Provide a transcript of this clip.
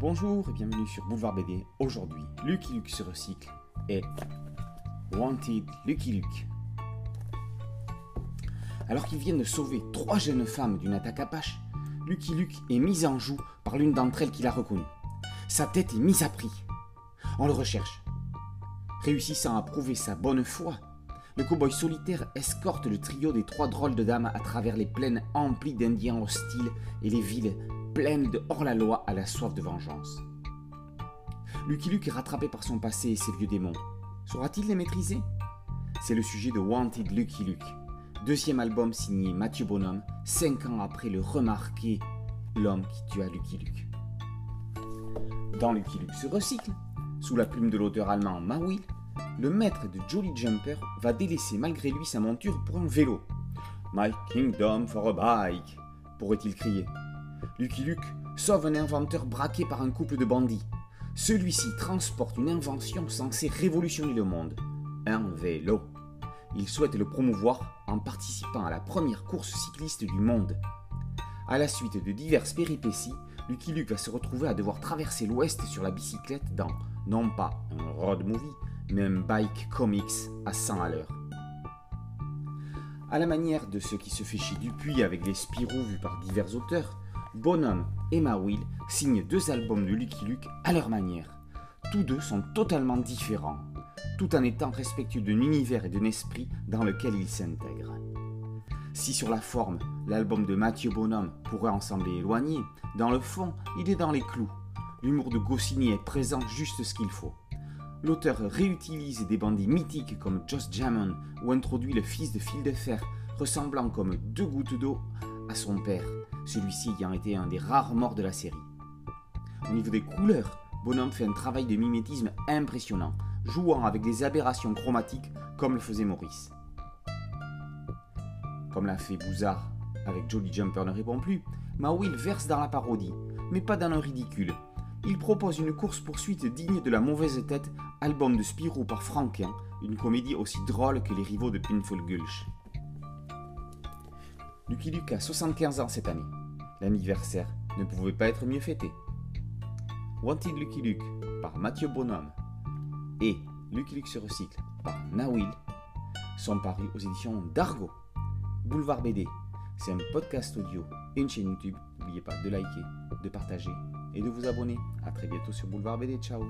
Bonjour et bienvenue sur Boulevard BD. Aujourd'hui, Lucky Luke se recycle et Wanted Lucky Luke. Alors qu'ils viennent de sauver trois jeunes femmes d'une attaque apache, Lucky Luke est mis en joue par l'une d'entre elles qu'il a reconnue. Sa tête est mise à prix. On le recherche. Réussissant à prouver sa bonne foi, le cow-boy solitaire escorte le trio des trois drôles de dames à travers les plaines emplies d'Indiens hostiles et les villes pleine de hors-la-loi à la soif de vengeance. Lucky Luke est rattrapé par son passé et ses vieux démons. Saura-t-il les maîtriser? C'est le sujet de Wanted Lucky Luke, deuxième album signé Mathieu Bonhomme, cinq ans après le remarqué L'homme qui tua Lucky Luke. Dans Lucky Luke se recycle, sous la plume de l'auteur allemand Mawill, le maître de Jolly Jumper va délaisser malgré lui sa monture pour un vélo. My kingdom for a bike, pourrait-il crier. Lucky Luke sauve un inventeur braqué par un couple de bandits. Celui-ci transporte une invention censée révolutionner le monde, un vélo. Il souhaite le promouvoir en participant à la première course cycliste du monde. À la suite de diverses péripéties, Lucky Luke va se retrouver à devoir traverser l'Ouest sur la bicyclette dans, non pas un road movie, un bike comics à 100 à l'heure. À la manière de ce qui se fait chez Dupuis avec les Spirou vus par divers auteurs, Bonhomme et Mawill signent deux albums de Lucky Luke à leur manière. Tous deux sont totalement différents, tout en étant respectueux d'un univers et d'un esprit dans lequel ils s'intègrent. Si sur la forme, l'album de Mathieu Bonhomme pourrait en sembler éloigné, dans le fond, il est dans les clous. L'humour de Goscinny est présent juste ce qu'il faut. L'auteur réutilise des bandits mythiques comme Josh Jammon ou introduit le fils de fil de fer, ressemblant comme deux gouttes d'eau à son père, celui-ci ayant été un des rares morts de la série. Au niveau des couleurs, Bonhomme fait un travail de mimétisme impressionnant, jouant avec des aberrations chromatiques comme le faisait Maurice. Comme l'a fait Bouzard avec Jolly Jumper ne répond plus, Mawill verse dans la parodie, mais pas dans le ridicule. Il propose une course-poursuite digne de la mauvaise tête, album de Spirou par Franquin, une comédie aussi drôle que les rivaux de Pinful Gulch. Lucky Luke a 75 ans cette année. L'anniversaire ne pouvait pas être mieux fêté. Wanted Lucky Luke par Mathieu Bonhomme et Lucky Luke se recycle par Nawil sont parus aux éditions d'Argo. Boulevard BD, c'est un podcast audio et une chaîne YouTube. N'oubliez pas de liker, de partager et de vous abonner. A très bientôt sur Boulevard BD. Ciao